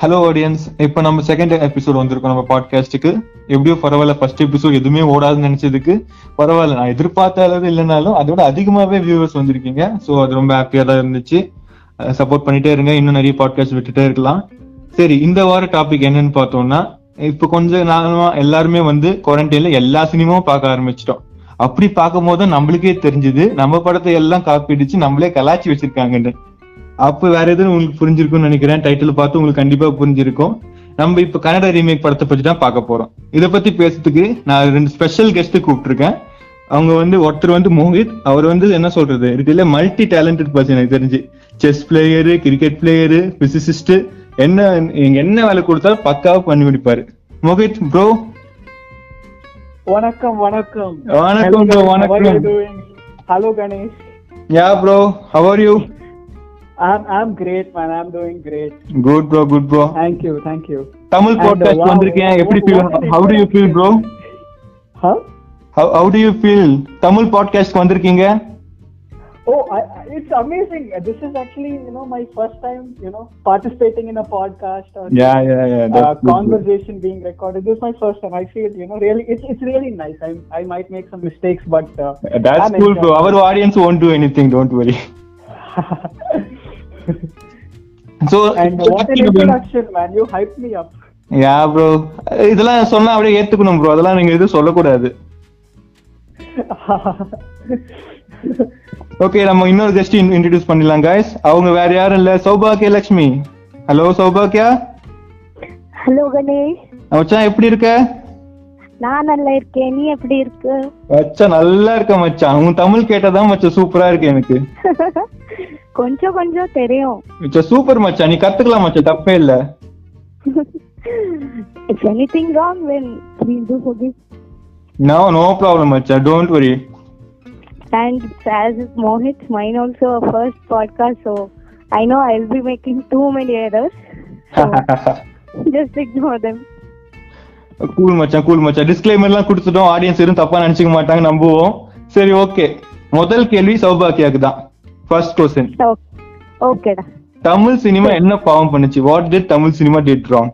Hello audience இப்போ நம்ம second episode வந்திருக்கோம் நம்ம பாட்காஸ்ட்டுக்கு எப்படியோ பரவாயில்ல ஃபர்ஸ்ட் எபிசோட் எதுவுமே ஓடாதுன்னு நினைச்சதுக்கு. பரவாயில்ல நான் எதிர்பார்த்த அளவு இல்லைனாலும் அதோட அதிகமாவே வியூவர்ஸ் வந்திருக்கீங்க. ஸோ அது ரொம்ப ஹாப்பியா தான் இருந்துச்சு. சப்போர்ட் பண்ணிட்டே இருங்க. இன்னும் நிறைய பாட்காஸ்ட் விட்டுட்டே இருக்கலாம். சரி இந்த வார டாபிக் என்னன்னு பார்த்தோம்னா இப்போ கொஞ்சம் நாளமா எல்லாருமே வந்து குவாரண்டைன்ல எல்லா சினிமாவும் பார்க்க ஆரம்பிச்சிட்டோம். அப்படி பார்க்கும் போது நம்மளுக்கே தெரிஞ்சது நம்ம படத்தை எல்லாம் காப்பி அடிச்சு நம்மளே கலாச்சி வச்சிருக்காங்கன்னு. அப்ப வேற எதுவும் உங்களுக்கு புரிஞ்சிருக்கும்னு நினைக்கிறேன். டைட்டில் பார்த்து உங்களுக்கு கண்டிப்பா புரிஞ்சிருக்கும். நம்ம இப்ப கன்னட ரீமேக் படத்தை பத்தி தான் பார்க்க போறோம். இத பத்தி பேசுறதுக்கு நான் ரெண்டு ஸ்பெஷல் கெஸ்ட் கூப்பிட்டுருக்கேன். அவங்க வந்து ஒருத்தர் வந்து மோஹித் அவர் வந்து என்ன சொல்றது? இதுல மல்டி டேலண்டட் பர்சன் எனக்கு தெரிஞ்சு. Chess player cricket player physicist என்ன என்ன வேலை கொடுத்தாலும் பக்காவா பண்ணி முடிப்பாரு. மோஹித் ப்ரோ வணக்கம் வணக்கம். வணக்கம் bro, வணக்கம். Hello Ganesh. Yeah bro how are you I'm I'm great man I'm doing great good bro good bro thank you thank you Tamil And, podcast wow, வந்திருக்கேன் எப்படி what- feel what an how to you feel bro huh How how do you feel? Tamil podcast வந்திருக்கீங்க oh I, I- it's amazing this is actually you know my first time you know participating in a podcast or Yeah, yeah, yeah. uh, That's good. conversation being recorded this is my first time I feel you know really it's it's really nice I I might make some mistakes but uh, That's I'm cool, bro. enjoying Our audience won't do anything. Don't worry. So, and so what an introduction man. You hyped me up. Yeah, bro. இதெல்லாம் சொன்னா அப்படியே ஏத்துக்கணும் bro அதெல்லாம் நீங்க எதுவும் சொல்லக்கூடாது. Okay நம்ம இன்னொரு கெஸ்ட் இன்ட்ரடியூஸ் பண்ணிடலாம் guys. அவங்க வேற யாரும் இல்ல. சௌபாக்கிய லட்சுமி ஹலோ சௌபாக்கியா? ஹலோ கணேஷ். மச்சான் எப்படி இருக்க? நான் நல்லா இருக்கேன். நீ எப்படி இருக்கு? மச்சான் நல்லா இருக்க மச்சான். உன் தமிழ் கேட்டதான் மச்சான் சூப்பரா இருக்கு எனக்கு. கொஞ்சம் கொஞ்சம் தெரியும். மச்சான் சூப்பர் மச்சான் நீ கத்துக்கலாம் மச்சான் தப்பே இல்ல. If anything wrong when please to forgive no no problem மச்சான் don't worry and as is Mohit mine also a first podcast so I know I'll be making too many errors. So just ignore them. Cool மச்சான் cool மச்சான். Disclaimer எல்லாம் கொடுத்துட்டோம் audience எதுவும் தப்பா நினைச்சுக்க மாட்டாங்க நம்புவோம். சரி ஓகே முதல் கேள்வி சௌபாக்கியாக்கு தான். First okay. Da Tamil cinema என்ன பாவம் பண்ணுச்சு? What did Tamil cinema did wrong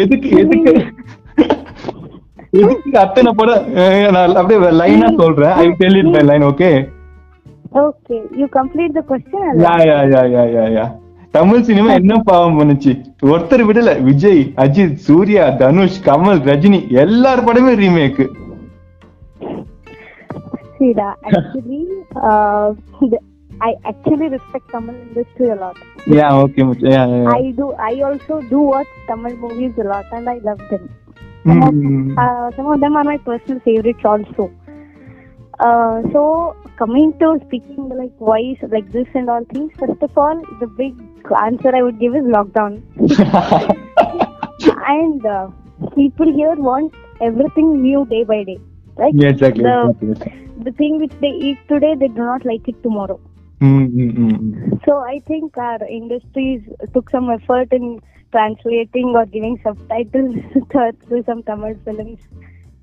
எதுக்கு எதுக்கு? எதுக்கு அத்தனை படம் நான் அப்படியே லைனா சொல்றேன். I tell it by line okay okay? You complete the question and yeah yeah yeah yeah yeah yeah Tamil cinema என்ன பாவம் பண்ணுச்சு? ஒருத்தர் விடல. விஜய் அஜித் சூர்யா தனுஷ் கமல் ரஜினி எல்லார் படமே remake Sida, actually, uh, I actually respect Tamil industry a lot. Yeah, okay. Yeah, yeah, I do. I also do watch Tamil movies a lot, and I love them. Some, mm. of, hmm. uh, some of them are my personal favorites also. Uh, so coming to speaking like voice like this and all things. First of all, the big answer I would give is lockdown. and uh, people here want everything new day by day. Right? Yeah, exactly. The, the thing which they eat today, they do not like it tomorrow. So I think our industries took some effort in translating or giving subtitles to some Tamil films,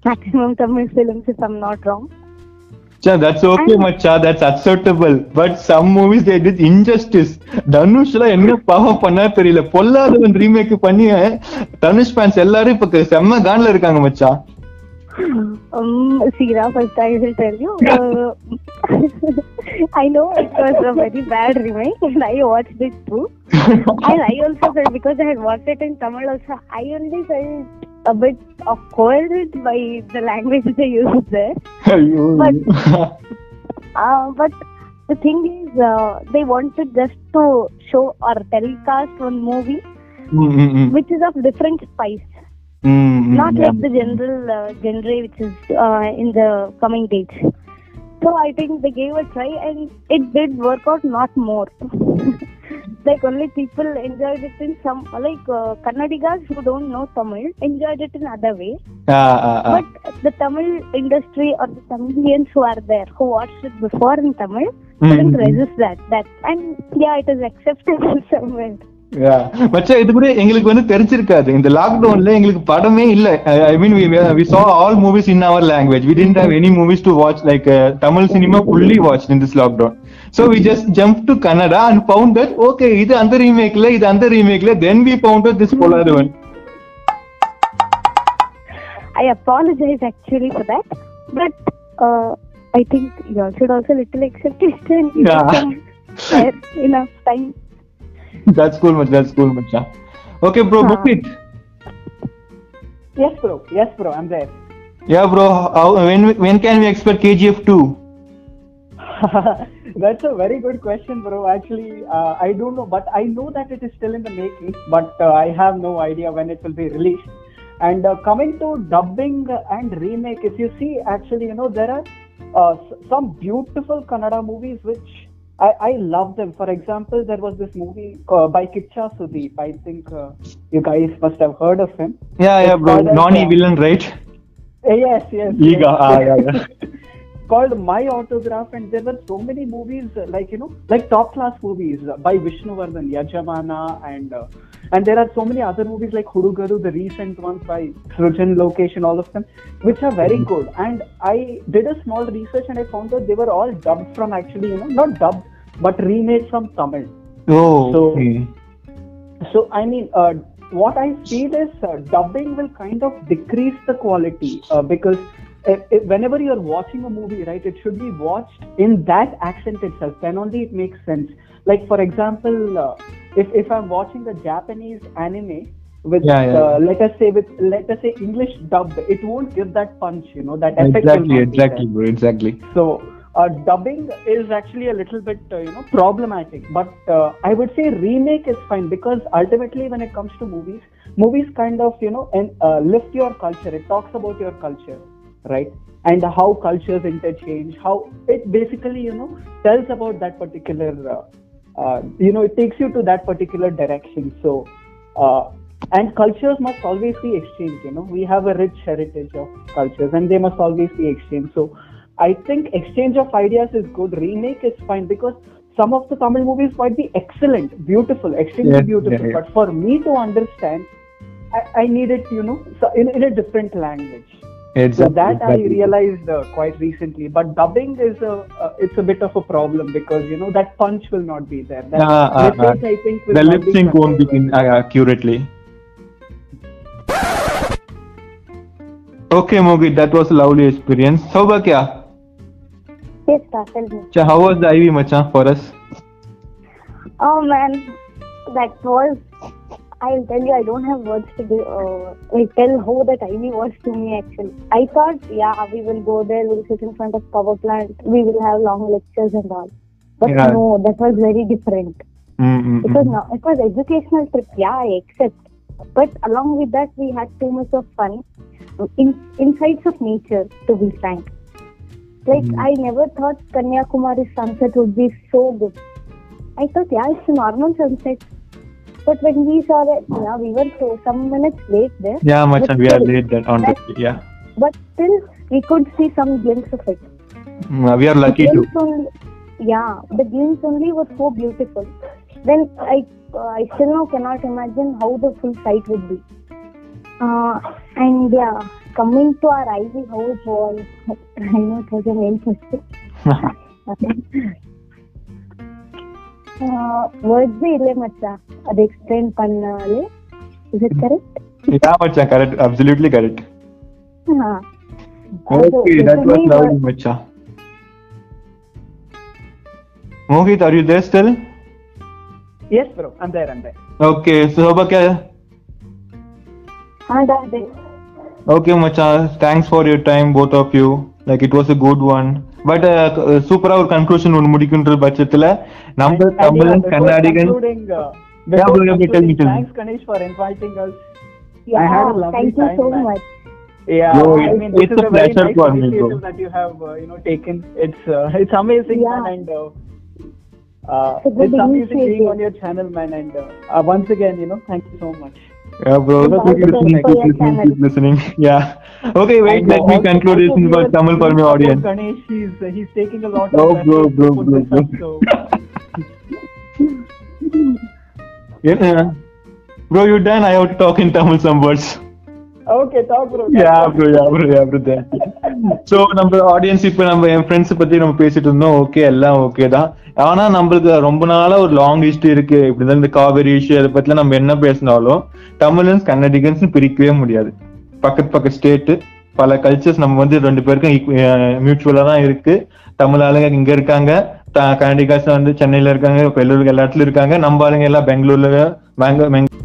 maximum Tamil films, if I'm not wrong. That's okay மச்சா that's acceptable but some movies they did injustice தனுஷ்ல என்ன பாவம் பண்ணா தெரியல பொல்லாதவன் remake பண்ணி Dhanush fans எல்லாரும் இப்ப செம்ம கான்ல இருக்காங்க மச்சா Um, Sira, first I will tell you. Uh, I know it was a very bad remake, and I watched it too. and I also felt because I had watched it in Tamil also. I only felt a bit awkward by the language they used there. but, uh, but the thing is, uh, they wanted just to show or telecast one movie, mm-hmm. which is of different spice. Mm, mm, not yeah. like the general uh, genre which is uh, in the coming dates. So I think they gave a try and it did work out, not more. like only people enjoyed it in some like uh, Kannadigas who don't know Tamil enjoyed it in other way. Ah, ah, ah. But the Tamil industry or the Tamilians who are there who watched it before in Tamil mm-hmm. couldn't mm, mm. resist that. That and yeah, it is acceptable somewhere. மச்சா இது கூட எங்களுக்கு வந்து தெரிஞ்சிருக்காது. இந்த லாக்டவுன்ல எங்களுக்கு படமே இல்ல. I mean we saw all movies in our language we didn't have any movies to watch like Tamil cinema fully watch in this lockdown so we just jump to Kannada and found that okay இது அந்த ரீமேக்ல இது அந்த ரீமேக்ல then we found this போலாருவன் I apologize actually for that but I think you all also little accept it and you time That's cool, much. That's cool, much. Okay, bro, book it. Yes, bro. Yes, bro. I'm there. Yeah, bro. How, when when can we expect KGF two? That's a very good question, bro. Actually, uh, I don't know, but I know that it is still in the making, but uh, I have no idea when it will be released. And uh, coming to dubbing and remake, if you see, actually, you know, there are uh, some beautiful Kannada movies which I, I love them. For example, there was this movie uh, by Kitcha Sudeep. I think uh, you guys must have heard of him. Yeah, yeah, It's bro. called as, Nani uh, villain, right? Uh, Yes, yes. Eega, yes. ah, yeah, yeah. called My Autograph, and there were so many movies like you know, like top class movies by Vishnuvardhan, Yajamana, and uh, and there are so many other movies like Hudugaru, the recent ones by Srujan Lokesh, all of them, which are very Mm-hmm. good. And I did a small research, and I found out they were all dubbed from actually, you know, not dubbed, but remade from Tamil. Oh, So- okay. So I mean, uh, what I feel is uh, dubbing will kind of decrease the quality uh, because whenever you're watching a movie, right, it should be watched in that accent itself. Then only it makes sense. Like for example, uh, if if I'm watching a Japanese anime with Yeah, yeah. Uh, let us say with let us say English dubbed, it won't give that punch, you know, that effect. Exactly, not be there. exactly, bro. Exactly. So uh, dubbing is actually a little bit uh, you know problematic, but uh, I would say remake is fine because ultimately when it comes to movies, movies kind of you know and uh, lift your culture. It talks about your culture, right? And how cultures interchange. How it basically you know tells about that particular. Uh, uh, you know, it takes you to that particular direction. So. Uh, and cultures must always be exchanged you know we have a rich heritage of cultures and they must always be exchanged so i think exchange of ideas is good remake is fine because some of the tamil movies might be excellent beautiful extremely Yeah, beautiful yeah, yeah. but for me to understand i, I need it you know so in, in a different language Exactly. so that exactly. I realized uh, quite recently. But dubbing is a uh, it's a bit of a problem because you know that punch will not be there. That Ah, ah, lip I think, will The not lip sync won't be in, uh, accurately. Okay, Mohit, that was a lovely experience. Saubhakya, Yes, sir, tell me. Cha, how was the IV Macha for us? Oh man, that was. I'll tell you, I don't have words to do, uh, like tell how that IV was to me actually. I thought, yeah, we will go there, we'll sit in front of power plant, we will have long lectures and all. But Yeah. no, that was very different. Mm-mm-mm. It was not, it was educational trip, yeah, I accept. But along with that, we had too much of fun, in, insights of nature, to be frank. Like Mm. I never thought Kanyakumari sunset would be so good. I thought, yeah, it's a normal sunset. But when we saw it, yeah, we were so some minutes late there. Yeah, much we are late that on the that- yeah. But still, we could see some glimpse of it. Mm, we are lucky too. only, yeah, the glimpse only was so beautiful. Then I, uh, I still now cannot imagine how the full sight would be. Uh, and yeah, coming to our IV, how it was, I know it was a main question. வேர்ட்ஸே இல்லை மச்சா அது explain பண்ணாலே is it correct yeah மச்சா correct absolutely correct okay that was lovely மச்சா Mohit, are you there still? Yes, bro. I'm there. I'm there. Okay. So, Hoba, क्या है? हाँ, दादी. Okay, Macha. Thanks for your time, both of you. Like, it was a good one. But uh, சூப்பரா ஒரு conclusion ஒன்று முடிக்கின்ற பட்சத்துல நம்ம And- and yeah, தமிழன் before கன்னடிகன் concluding, uh, Yeah, before bro, yeah, bro, tell me, concluding, tell me. Thanks, Ganesh, for inviting us. I Yeah, had a lovely thank you time, so man. much. Yeah, Bro, I it's- mean, this it's is a a very pleasure nice for me, bro. initiative that you have, uh, you know, taken. It's uh, it's amazing, Yeah. man, and uh, uh, It's a good it's amazing being initiative. on your channel, man. And uh, uh, once again, you know, thank you so much. Yeah, bro. Thank Keep you listening, for keep your listening, channel. keep listening. Yeah. Okay, wait. And, uh, Let me also- conclude this also in viewers, Tamil for my please support audience. Ganesh, he's uh, he's taking a lot Bro, of bro, effort bro, to put bro, this bro. up, so Yeah. Bro, you done? I have to talk in Tamil some words. Okay, talk bro. Yeah bro yeah bro yeah bro so நம்ம audience இப்ப நம்ம என் friends பத்தி நம்ம பேசிட்டு இருந்தோம் okay எல்லாம் okay தான் ஆனா நம்மளுக்கு ரொம்ப நாளா ஒரு லாங் ஹிஸ்டரி இருக்கு. இப்படி தான் இந்த காவேரி இஷ்யூ அதை பத்தி நம்ம என்ன பேசினாலும் தமிழன்ஸ் கன்னடிகன்ஸ் பிரிக்கவே முடியாது. பக்கத்து பக்கத்து ஸ்டேட்டு பல கல்ச்சர்ஸ் நம்ம வந்து ரெண்டு பேருக்கும் மியூச்சுவலா தான் இருக்கு. தமிழ் ஆளுங்க இங்க இருக்காங்க த- கன்னடிகாஸ் வந்து சென்னையில இருக்காங்க இப்ப எல்லா இடத்துலயும் இருக்காங்க. நம்ம ஆளுங்க எல்லாம் பெங்களூர்ல பெங்களூர்